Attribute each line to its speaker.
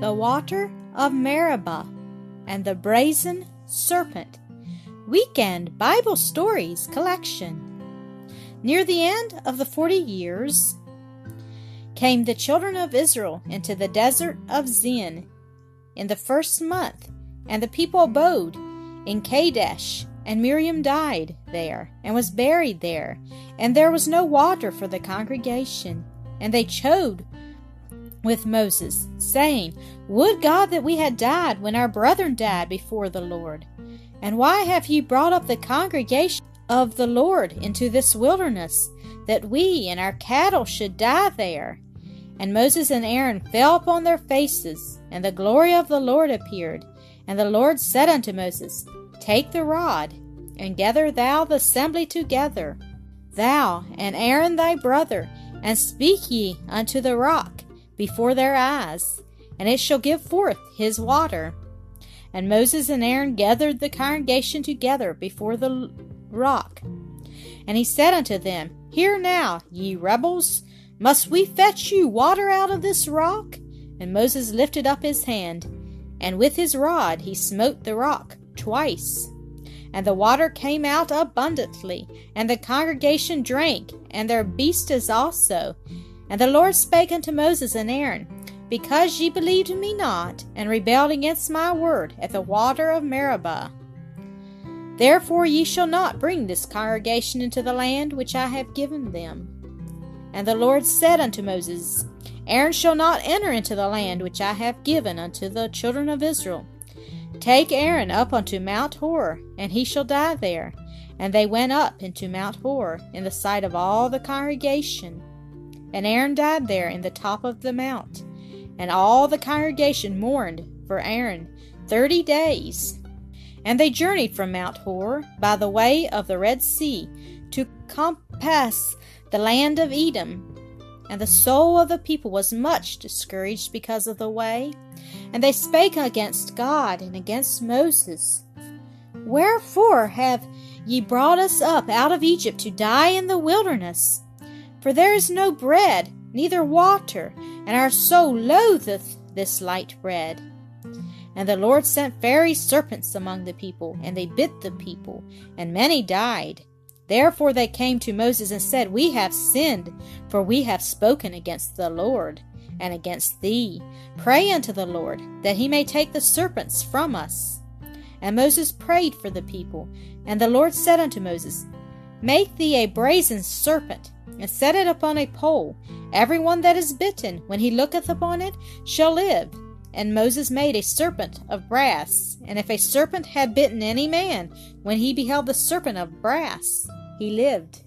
Speaker 1: the water of Meribah, and the brazen serpent. Weekend Bible Stories Collection. Near the end of the forty years came the children of Israel into the desert of Zin in the first month, and the people abode in Kadesh. And Miriam died there and was buried there, and there was no water for the congregation. And they chode with Moses, saying, Would God that we had died when our brethren died before the Lord! And why have ye brought up the congregation of the Lord into this wilderness, that we and our cattle should die there? And Moses and Aaron fell upon their faces, and the glory of the Lord appeared. And the Lord said unto Moses, Take the rod, and gather thou the assembly together, thou and Aaron thy brother, and speak ye unto the rock, before their eyes, and it shall give forth his water. And Moses and Aaron gathered the congregation together before the rock. And he said unto them, Hear now, ye rebels, must we fetch you water out of this rock? And Moses lifted up his hand, and with his rod he smote the rock twice. And the water came out abundantly, and the congregation drank, and their beasts also, and the Lord spake unto Moses and Aaron, Because ye believed me not, and rebelled against my word at the water of Meribah. Therefore ye shall not bring this congregation into the land which I have given them. And the Lord said unto Moses, Aaron shall not enter into the land which I have given unto the children of Israel. Take Aaron up unto Mount Hor, and he shall die there. And they went up into Mount Hor in the sight of all the congregation and Aaron died there in the top of the mount. And all the congregation mourned for Aaron thirty days. And they journeyed from Mount Hor by the way of the Red Sea to compass the land of Edom. And the soul of the people was much discouraged because of the way. And they spake against God and against Moses. Wherefore have ye brought us up out of Egypt to die in the wilderness? For there is no bread, neither water, and our soul loatheth this light bread. And the Lord sent fairy serpents among the people, and they bit the people, and many died. Therefore they came to Moses and said, We have sinned, for we have spoken against the Lord and against thee. Pray unto the Lord, that he may take the serpents from us. And Moses prayed for the people. And the Lord said unto Moses, Make thee a brazen serpent, and set it upon a pole. Every one that is bitten, when he looketh upon it, shall live. And Moses made a serpent of brass. And if a serpent had bitten any man, when he beheld the serpent of brass, he lived.